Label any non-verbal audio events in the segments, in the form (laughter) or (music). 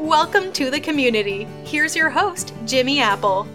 Welcome to the community. Here's your host, Jimmy Apple.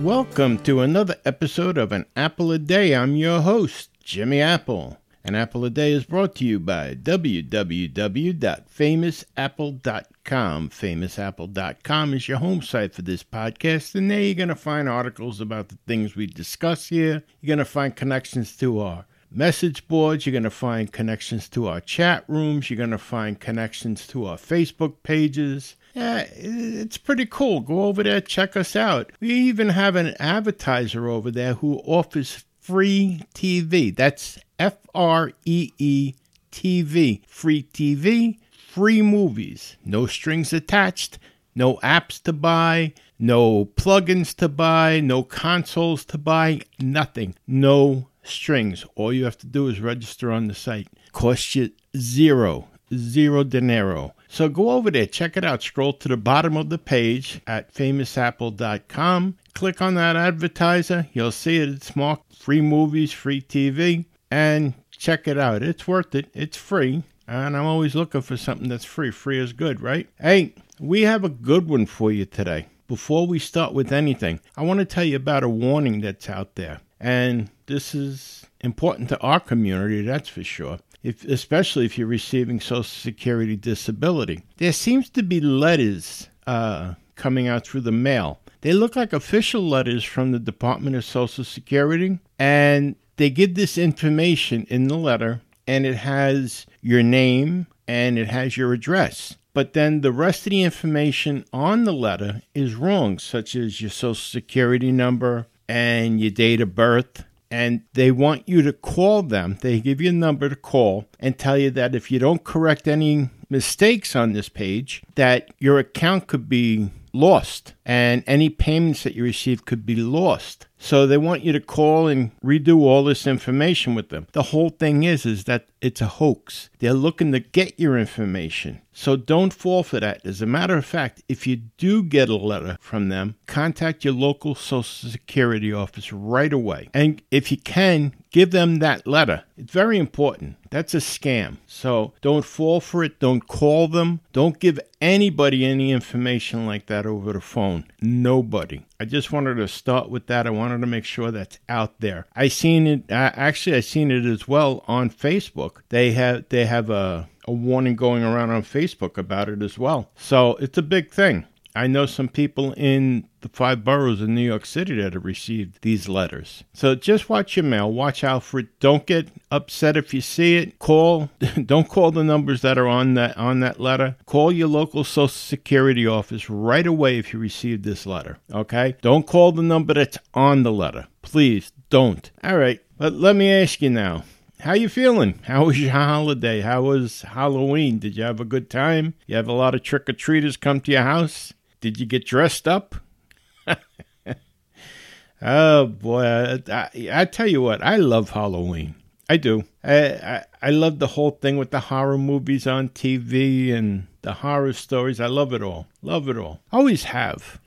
Welcome to another episode of An Apple a Day. I'm your host, Jimmy Apple. An Apple a Day is brought to you by www.famousapple.com. Famousapple.com is your home site for this podcast, and there you're going to find articles about the things we discuss here. You're going to find connections to our message boards. You're going to find connections to our chat rooms. You're going to find connections to our Facebook pages. Yeah, it's pretty cool. Go over there, check us out. We even have an advertiser over there who offers free TV. That's F R E E TV. Free TV, free movies. No strings attached, no apps to buy, no plugins to buy, no consoles to buy, nothing. No strings. All you have to do is register on the site. Cost you zero, zero dinero. So go over there, check it out. Scroll to the bottom of the page at famousapple.com. Click on that advertiser. You'll see it. It's marked free movies, free TV, and check it out. It's worth it. It's free. And I'm always looking for something that's free. Free is good, right? Hey, we have a good one for you today. Before we start with anything, I want to tell you about a warning that's out there. And this is important to our community, that's for sure. If, especially if you're receiving Social Security disability. There seems to be letters uh, coming out through the mail. They look like official letters from the Department of Social Security, and they give this information in the letter, and it has your name and it has your address. But then the rest of the information on the letter is wrong, such as your Social Security number and your date of birth and they want you to call them. They give you a number to call and tell you that if you don't correct any mistakes on this page, that your account could be lost and any payments that you receive could be lost. So they want you to call and redo all this information with them. The whole thing is is that it's a hoax. They're looking to get your information. So don't fall for that. As a matter of fact, if you do get a letter from them, contact your local Social Security office right away. And if you can, give them that letter. It's very important. That's a scam. So don't fall for it. Don't call them. Don't give anybody any information like that over the phone. Nobody. I just wanted to start with that. I wanted to make sure that's out there. I seen it. Uh, actually, I seen it as well on Facebook. They have they have a a warning going around on Facebook about it as well. So it's a big thing. I know some people in the five boroughs in New York City that have received these letters. So just watch your mail, watch out for it. Don't get upset if you see it. Call (laughs) don't call the numbers that are on that on that letter. Call your local social security office right away if you receive this letter. Okay? Don't call the number that's on the letter. Please don't. All right. But let me ask you now. How you feeling? How was your holiday? How was Halloween? Did you have a good time? You have a lot of trick or treaters come to your house? Did you get dressed up? (laughs) oh boy, I, I, I, tell you what, I love Halloween. I do. I, I I love the whole thing with the horror movies on TV and the horror stories. I love it all. Love it all. Always have.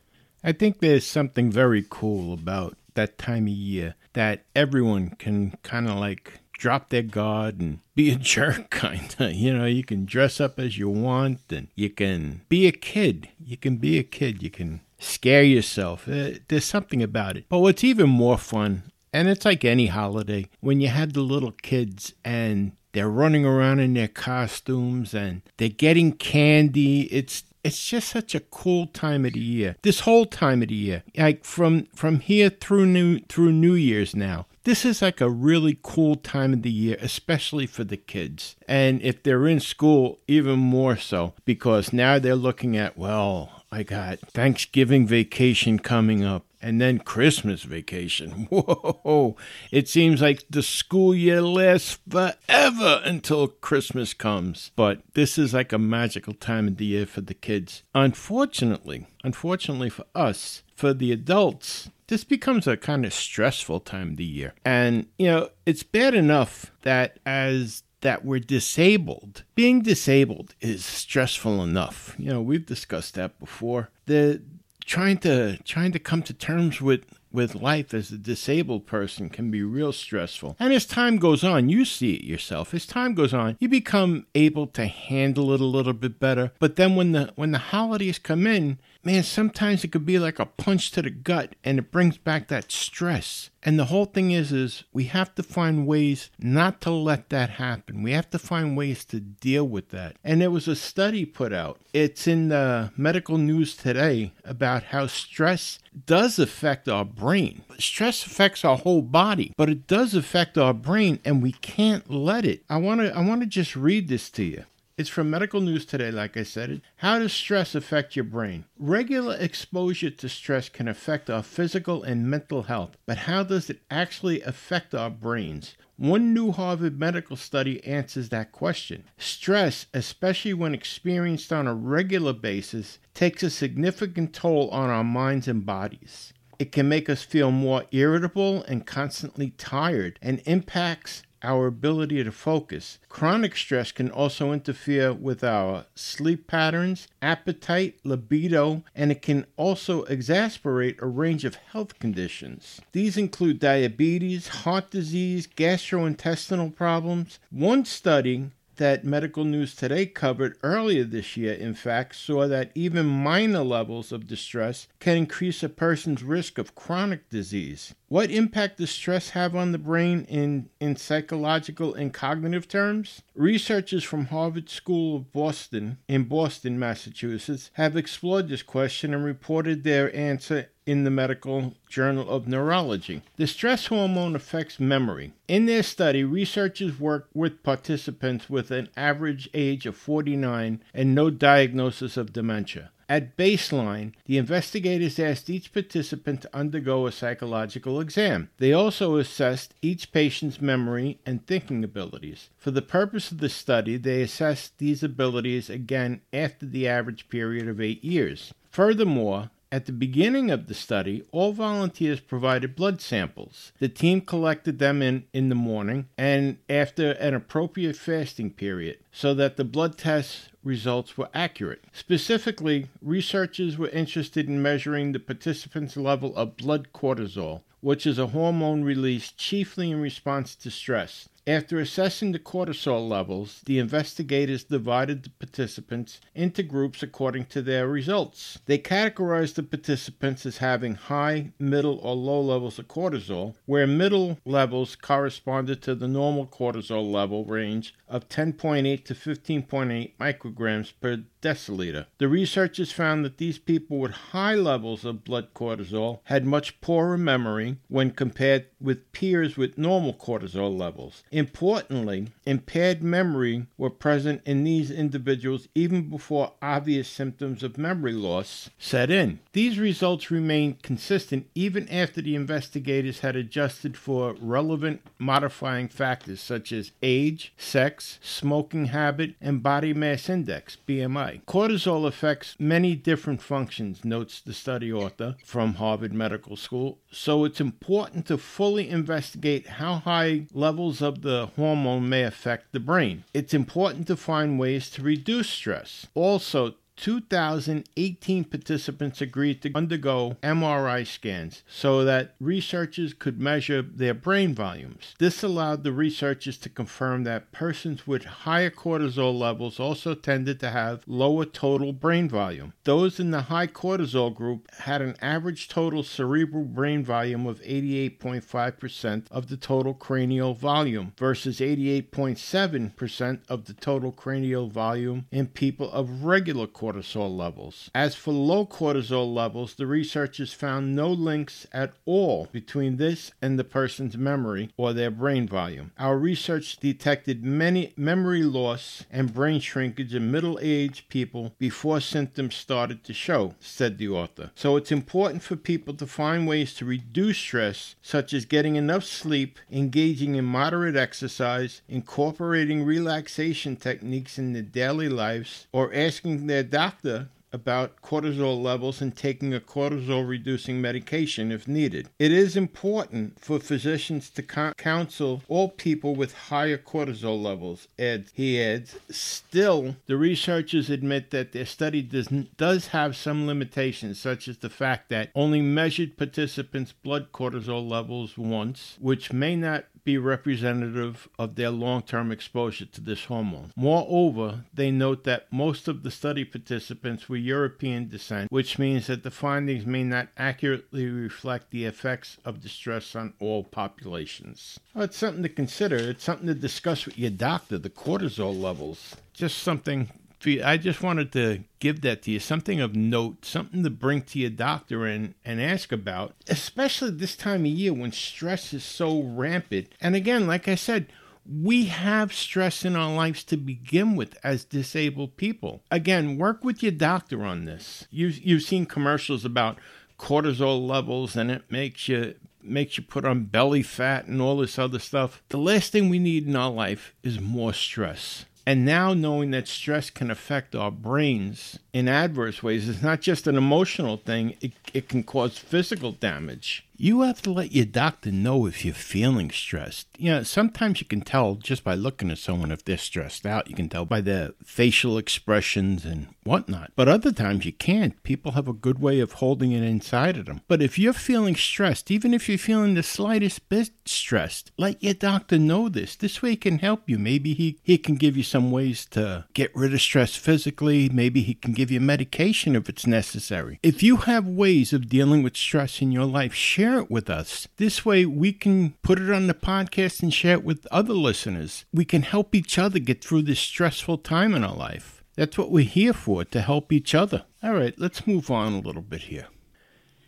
I think there's something very cool about that time of year that everyone can kind of like drop their guard and be a (laughs) jerk, kind of. You know, you can dress up as you want and you can be a kid. You can be a kid. You can scare yourself. Uh, there's something about it. But what's even more fun, and it's like any holiday, when you had the little kids and they're running around in their costumes and they're getting candy. It's it's just such a cool time of the year. This whole time of the year, like from from here through new through New Year's now, this is like a really cool time of the year, especially for the kids. And if they're in school, even more so, because now they're looking at, well, I got Thanksgiving vacation coming up and then Christmas vacation. (laughs) Whoa! It seems like the school year lasts forever until Christmas comes. But this is like a magical time of the year for the kids. Unfortunately, unfortunately for us, for the adults, this becomes a kind of stressful time of the year. And, you know, it's bad enough that as that we're disabled. Being disabled is stressful enough. You know, we've discussed that before. The trying to trying to come to terms with with life as a disabled person can be real stressful. And as time goes on, you see it yourself. As time goes on, you become able to handle it a little bit better. But then when the when the holidays come in, man, sometimes it could be like a punch to the gut and it brings back that stress. And the whole thing is is we have to find ways not to let that happen. We have to find ways to deal with that. And there was a study put out. It's in the medical news today about how stress does affect our brain. Stress affects our whole body, but it does affect our brain and we can't let it. I want to I want to just read this to you. It's from Medical News Today, like I said. How does stress affect your brain? Regular exposure to stress can affect our physical and mental health, but how does it actually affect our brains? One new Harvard medical study answers that question. Stress, especially when experienced on a regular basis, takes a significant toll on our minds and bodies. It can make us feel more irritable and constantly tired and impacts our ability to focus. Chronic stress can also interfere with our sleep patterns, appetite, libido, and it can also exacerbate a range of health conditions. These include diabetes, heart disease, gastrointestinal problems. One study that Medical News Today covered earlier this year, in fact, saw that even minor levels of distress can increase a person's risk of chronic disease. What impact does stress have on the brain in, in psychological and cognitive terms? Researchers from Harvard School of Boston in Boston, Massachusetts, have explored this question and reported their answer in the Medical Journal of Neurology. The stress hormone affects memory. In their study, researchers worked with participants with an average age of 49 and no diagnosis of dementia. At baseline, the investigators asked each participant to undergo a psychological exam. They also assessed each patient's memory and thinking abilities. For the purpose of the study, they assessed these abilities again after the average period of eight years. Furthermore, at the beginning of the study, all volunteers provided blood samples. The team collected them in, in the morning and after an appropriate fasting period so that the blood test results were accurate. Specifically, researchers were interested in measuring the participants' level of blood cortisol, which is a hormone released chiefly in response to stress. After assessing the cortisol levels, the investigators divided the participants into groups according to their results. They categorized the participants as having high, middle, or low levels of cortisol, where middle levels corresponded to the normal cortisol level range of 10.8 to 15.8 micrograms per deciliter. The researchers found that these people with high levels of blood cortisol had much poorer memory when compared with peers with normal cortisol levels. Importantly, impaired memory were present in these individuals even before obvious symptoms of memory loss set in. These results remained consistent even after the investigators had adjusted for relevant modifying factors such as age, sex, smoking habit, and body mass index, BMI. Cortisol affects many different functions, notes the study author from Harvard Medical School, so it's important to fully investigate how high levels of the hormone may affect the brain. It's important to find ways to reduce stress. Also, 2,018 participants agreed to undergo MRI scans so that researchers could measure their brain volumes. This allowed the researchers to confirm that persons with higher cortisol levels also tended to have lower total brain volume. Those in the high cortisol group had an average total cerebral brain volume of 88.5% of the total cranial volume versus 88.7% of the total cranial volume in people of regular cortisol cortisol levels. As for low cortisol levels, the researchers found no links at all between this and the person's memory or their brain volume. Our research detected many memory loss and brain shrinkage in middle aged people before symptoms started to show, said the author. So it's important for people to find ways to reduce stress, such as getting enough sleep, engaging in moderate exercise, incorporating relaxation techniques in their daily lives, or asking their doctor about cortisol levels and taking a cortisol reducing medication if needed. It is important for physicians to counsel all people with higher cortisol levels, adds, he adds. Still, the researchers admit that their study does, does have some limitations, such as the fact that only measured participants' blood cortisol levels once, which may not be representative of their long term exposure to this hormone. Moreover, they note that most of the study participants were European descent, which means that the findings may not accurately reflect the effects of the stress on all populations. Well, it's something to consider. It's something to discuss with your doctor, the cortisol levels. Just something I just wanted to give that to you, something of note, something to bring to your doctor and, and ask about, especially this time of year when stress is so rampant. And again, like I said, we have stress in our lives to begin with as disabled people. Again, work with your doctor on this. You've, you've seen commercials about cortisol levels and it makes you makes you put on belly fat and all this other stuff. The last thing we need in our life is more stress. And now knowing that stress can affect our brains in adverse ways, it's not just an emotional thing, it, it can cause physical damage you have to let your doctor know if you're feeling stressed. You know, sometimes you can tell just by looking at someone if they're stressed out. You can tell by their facial expressions and whatnot. But other times you can't. People have a good way of holding it inside of them. But if you're feeling stressed, even if you're feeling the slightest bit stressed, let your doctor know this. This way he can help you. Maybe he, he can give you some ways to get rid of stress physically. Maybe he can give you medication if it's necessary. If you have ways of dealing with stress in your life, share share it with us. This way, we can put it on the podcast and share it with other listeners. We can help each other get through this stressful time in our life. That's what we're here for, to help each other. All right, let's move on a little bit here.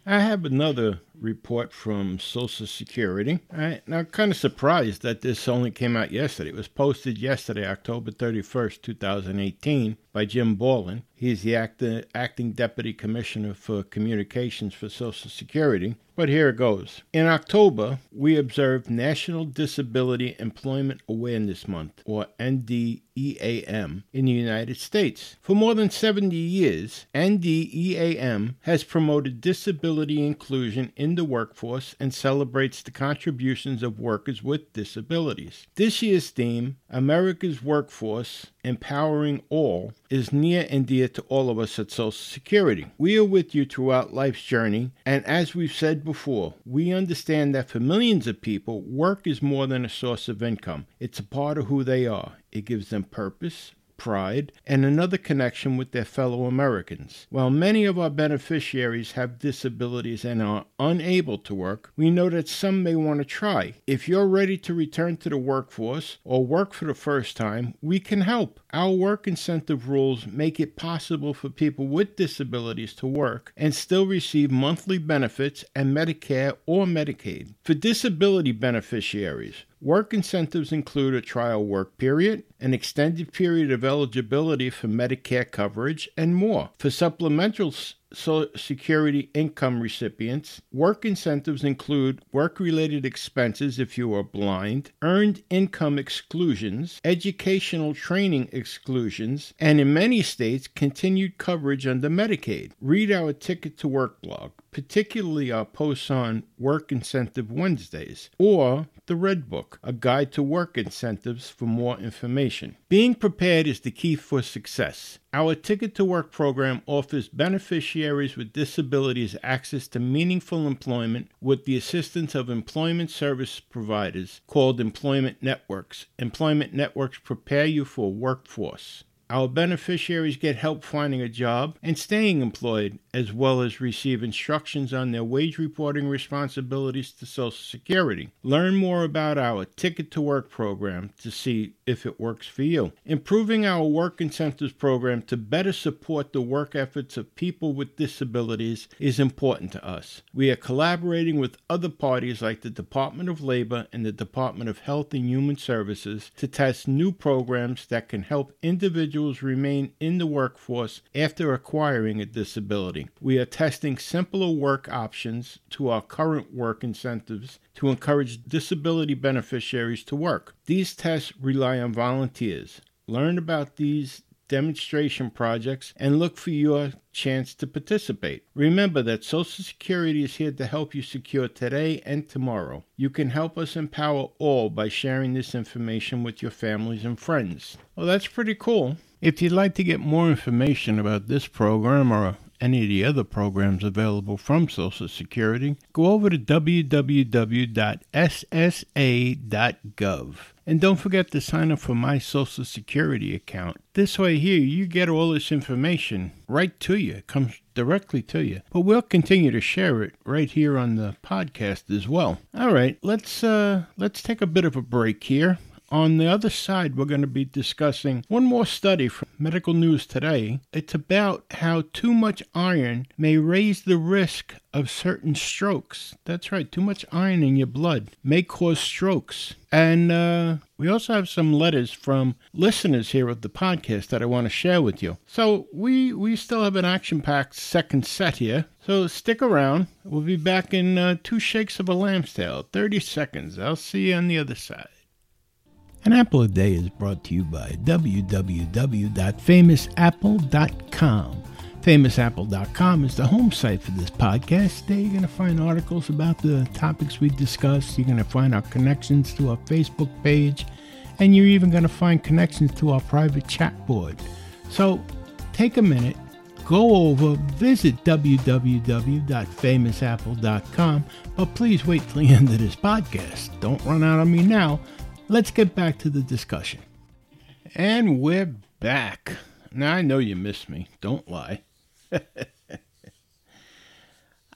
I have another report from Social Security. All right, now, I'm kind of surprised that this only came out yesterday. It was posted yesterday, October 31st, 2018, by Jim Borland. He's the act- acting deputy commissioner for communications for Social Security. But here it goes. In October, we observed National Disability Employment Awareness Month, or NDEAM, in the United States. For more than 70 years, NDEAM has promoted disability inclusion in the workforce and celebrates the contributions of workers with disabilities. This year's theme, America's Workforce Empowering All, is near and dear to all of us at Social Security. We are with you throughout life's journey, and as we've said before, we understand that for millions of people, work is more than a source of income. It's a part of who they are. It gives them purpose, pride, and another connection with their fellow Americans. While many of our beneficiaries have disabilities and are unable to work, we know that some may want to try. If you're ready to return to the workforce or work for the first time, we can help. Our work incentive rules make it possible for people with disabilities to work and still receive monthly benefits and Medicare or Medicaid. For disability beneficiaries, Work incentives include a trial work period, an extended period of eligibility for Medicare coverage, and more. For supplemental Social Security income recipients. Work incentives include work related expenses if you are blind, earned income exclusions, educational training exclusions, and in many states, continued coverage under Medicaid. Read our Ticket to Work blog, particularly our posts on Work Incentive Wednesdays, or the Red Book, a guide to work incentives for more information. Being prepared is the key for success. Our Ticket to Work program offers beneficiaries with disabilities access to meaningful employment with the assistance of employment service providers called employment networks. Employment networks prepare you for a workforce. Our beneficiaries get help finding a job and staying employed, as well as receive instructions on their wage reporting responsibilities to Social Security. Learn more about our Ticket to Work program to see if it works for you. Improving our work incentives program to better support the work efforts of people with disabilities is important to us. We are collaborating with other parties like the Department of Labor and the Department of Health and Human Services to test new programs that can help individuals individuals remain in the workforce after acquiring a disability. We are testing simpler work options to our current work incentives to encourage disability beneficiaries to work. These tests rely on volunteers. Learn about these demonstration projects, and look for your chance to participate. Remember that Social Security is here to help you secure today and tomorrow. You can help us empower all by sharing this information with your families and friends. Well, that's pretty cool. If you'd like to get more information about this program or any of the other programs available from Social Security, go over to www.ssa.gov. And don't forget to sign up for my Social Security account. This way, here, you get all this information right to you. It comes directly to you. But we'll continue to share it right here on the podcast as well. All right, let's uh, let's take a bit of a break here. On the other side, we're going to be discussing one more study from Medical News Today. It's about how too much iron may raise the risk of certain strokes. That's right, too much iron in your blood may cause strokes. And uh, we also have some letters from listeners here of the podcast that I want to share with you. So we we still have an action-packed second set here. So stick around. We'll be back in uh, two shakes of a lamb's tail, 30 seconds. I'll see you on the other side. An Apple a Day is brought to you by www.famousapple.com. FamousApple.com is the home site for this podcast. There you're going to find articles about the topics we discuss. You're going to find our connections to our Facebook page, and you're even going to find connections to our private chat board. So take a minute, go over, visit www.famousapple.com, but please wait till the end of this podcast. Don't run out on me now let's get back to the discussion. And we're back. Now, I know you missed me. Don't lie. (laughs)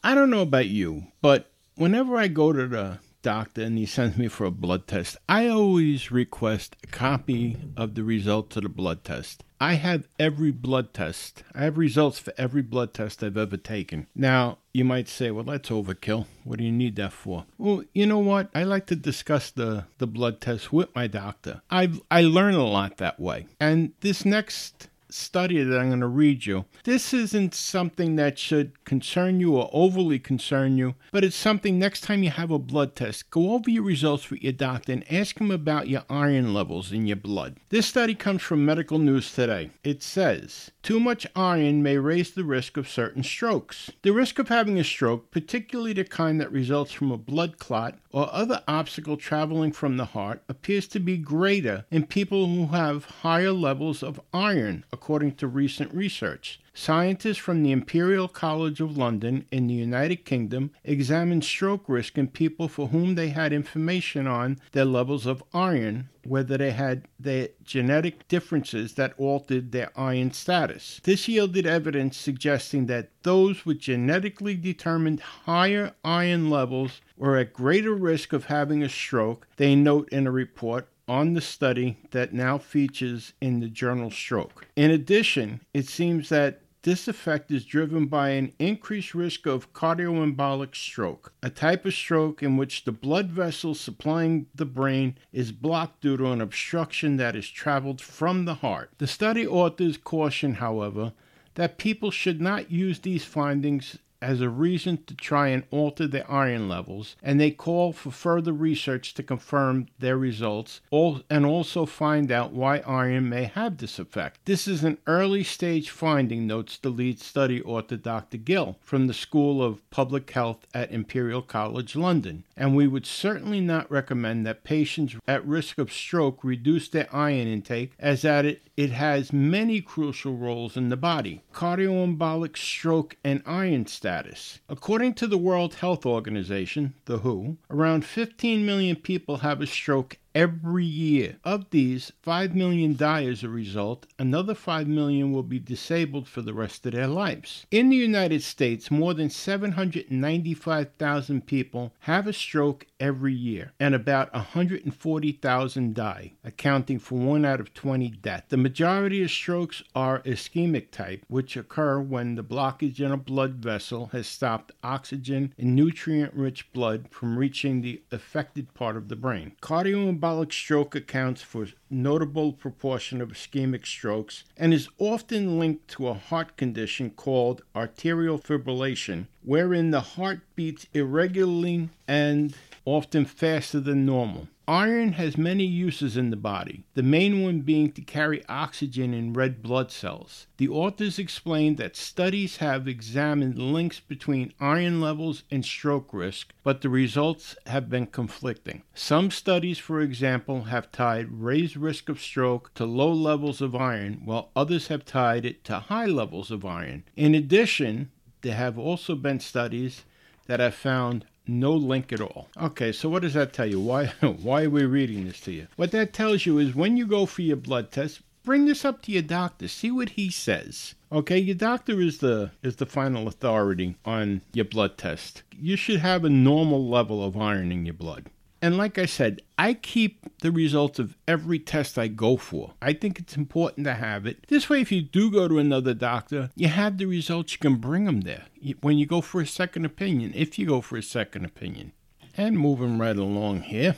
I don't know about you, but whenever I go to the doctor and he sends me for a blood test, I always request a copy of the results of the blood test. I have every blood test. I have results for every blood test I've ever taken. Now, you might say, well, that's overkill. What do you need that for? Well, you know what? I like to discuss the, the blood test with my doctor. I I learn a lot that way. And this next study that I'm going to read you. This isn't something that should concern you or overly concern you, but it's something next time you have a blood test, go over your results with your doctor and ask him about your iron levels in your blood. This study comes from Medical News Today. It says, too much iron may raise the risk of certain strokes. The risk of having a stroke, particularly the kind that results from a blood clot or other obstacle traveling from the heart, appears to be greater in people who have higher levels of iron, according to recent research. Scientists from the Imperial College of London in the United Kingdom examined stroke risk in people for whom they had information on their levels of iron, whether they had their genetic differences that altered their iron status. This yielded evidence suggesting that those with genetically determined higher iron levels were at greater risk of having a stroke, they note in a report on the study that now features in the journal Stroke. In addition, it seems that this effect is driven by an increased risk of cardioembolic stroke, a type of stroke in which the blood vessel supplying the brain is blocked due to an obstruction that has traveled from the heart. The study authors caution, however, that people should not use these findings as a reason to try and alter their iron levels, and they call for further research to confirm their results and also find out why iron may have this effect. This is an early stage finding, notes the lead study author Dr. Gill from the School of Public Health at Imperial College London, and we would certainly not recommend that patients at risk of stroke reduce their iron intake as that it, it has many crucial roles in the body. Cardioembolic stroke and iron status. According to the World Health Organization, the WHO, around 15 million people have a stroke every year. Of these, 5 million die as a result, another 5 million will be disabled for the rest of their lives. In the United States, more than 795,000 people have a stroke every year, and about 140,000 die, accounting for 1 out of 20 deaths. The majority of strokes are ischemic type, which occur when the blockage in a blood vessel has stopped oxygen and nutrient rich blood from reaching the affected part of the brain. Cardioembolic Metabolic stroke accounts for notable proportion of ischemic strokes and is often linked to a heart condition called arterial fibrillation, wherein the heart beats irregularly and often faster than normal. Iron has many uses in the body, the main one being to carry oxygen in red blood cells. The authors explain that studies have examined links between iron levels and stroke risk, but the results have been conflicting. Some studies, for example, have tied raised risk of stroke to low levels of iron, while others have tied it to high levels of iron. In addition, there have also been studies that have found no link at all. Okay, so what does that tell you? Why (laughs) why are we reading this to you? What that tells you is when you go for your blood test, bring this up to your doctor. See what he says. Okay, your doctor is the is the final authority on your blood test. You should have a normal level of iron in your blood. And like I said, I keep the results of every test I go for. I think it's important to have it. This way, if you do go to another doctor, you have the results, you can bring them there when you go for a second opinion, if you go for a second opinion. And moving right along here,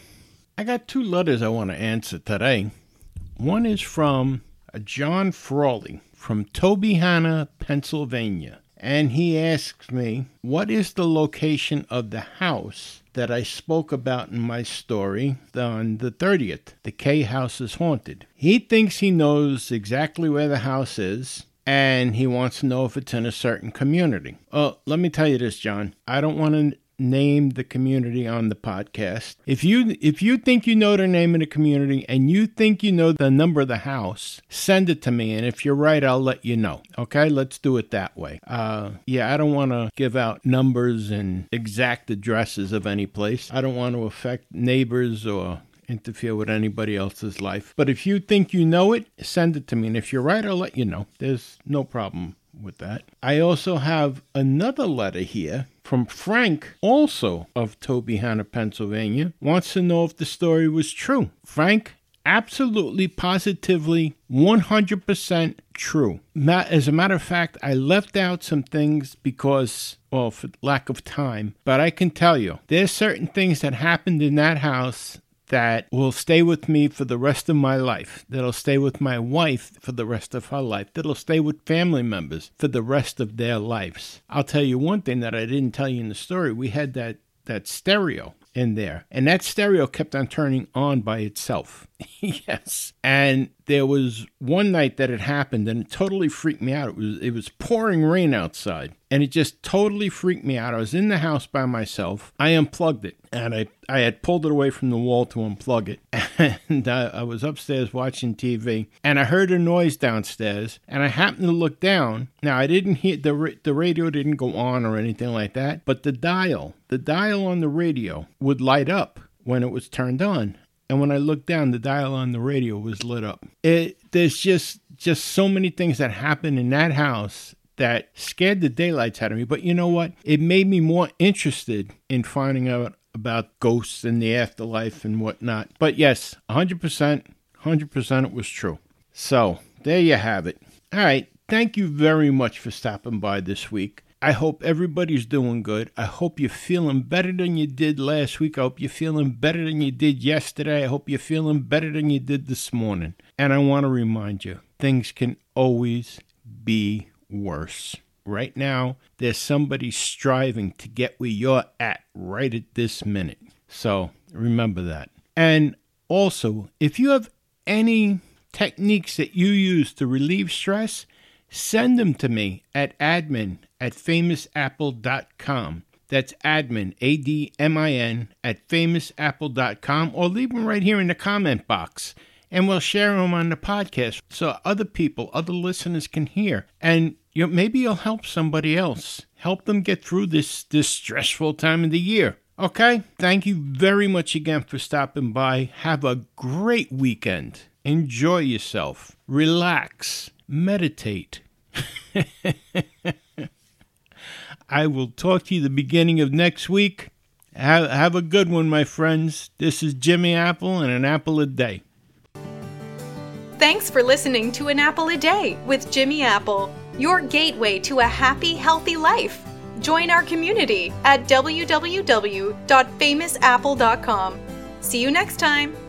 I got two letters I want to answer today. One is from uh, John Frawley from Tobyhanna, Pennsylvania. And he asks me, What is the location of the house that I spoke about in my story on the 30th? The K house is haunted. He thinks he knows exactly where the house is, and he wants to know if it's in a certain community. Well, let me tell you this, John. I don't want to name the community on the podcast. If you if you think you know the name of the community and you think you know the number of the house, send it to me. And if you're right, I'll let you know. Okay, let's do it that way. Uh, yeah, I don't want to give out numbers and exact addresses of any place. I don't want to affect neighbors or interfere with anybody else's life. But if you think you know it, send it to me. And if you're right, I'll let you know. There's no problem with that. I also have another letter here from Frank, also of Tobyhanna, Pennsylvania, wants to know if the story was true. Frank, absolutely, positively, 100% true. As a matter of fact, I left out some things because, well, for lack of time, but I can tell you, there's certain things that happened in that house that will stay with me for the rest of my life, that'll stay with my wife for the rest of her life, that'll stay with family members for the rest of their lives. I'll tell you one thing that I didn't tell you in the story. We had that that stereo in there. And that stereo kept on turning on by itself. (laughs) yes. And there was one night that it happened and it totally freaked me out. It was it was pouring rain outside and it just totally freaked me out. I was in the house by myself. I unplugged it and I, I had pulled it away from the wall to unplug it. (laughs) And I, I was upstairs watching TV and I heard a noise downstairs and I happened to look down. Now I didn't hear the the radio didn't go on or anything like that, but the dial, the dial on the radio would light up when it was turned on. And when I looked down, the dial on the radio was lit up. It there's just just so many things that happened in that house that scared the daylights out of me. But you know what? It made me more interested in finding out about ghosts and the afterlife and whatnot. But yes, 100%, 100% it was true. So there you have it. All right. Thank you very much for stopping by this week. I hope everybody's doing good. I hope you're feeling better than you did last week. I hope you're feeling better than you did yesterday. I hope you're feeling better than you did this morning. And I want to remind you things can always be worse. Right now, there's somebody striving to get where you're at right at this minute. So remember that. And also, if you have any techniques that you use to relieve stress, send them to me at admin at famousapple.com. That's admin, A D M I N, at famousapple.com, or leave them right here in the comment box. And we'll share them on the podcast so other people, other listeners can hear. And you know, maybe you'll help somebody else. Help them get through this, this stressful time of the year. Okay? Thank you very much again for stopping by. Have a great weekend. Enjoy yourself. Relax. Meditate. (laughs) I will talk to you the beginning of next week. Have, have a good one, my friends. This is Jimmy Apple and an apple a day. Thanks for listening to An Apple a Day with Jimmy Apple, your gateway to a happy, healthy life. Join our community at www.famousapple.com. See you next time.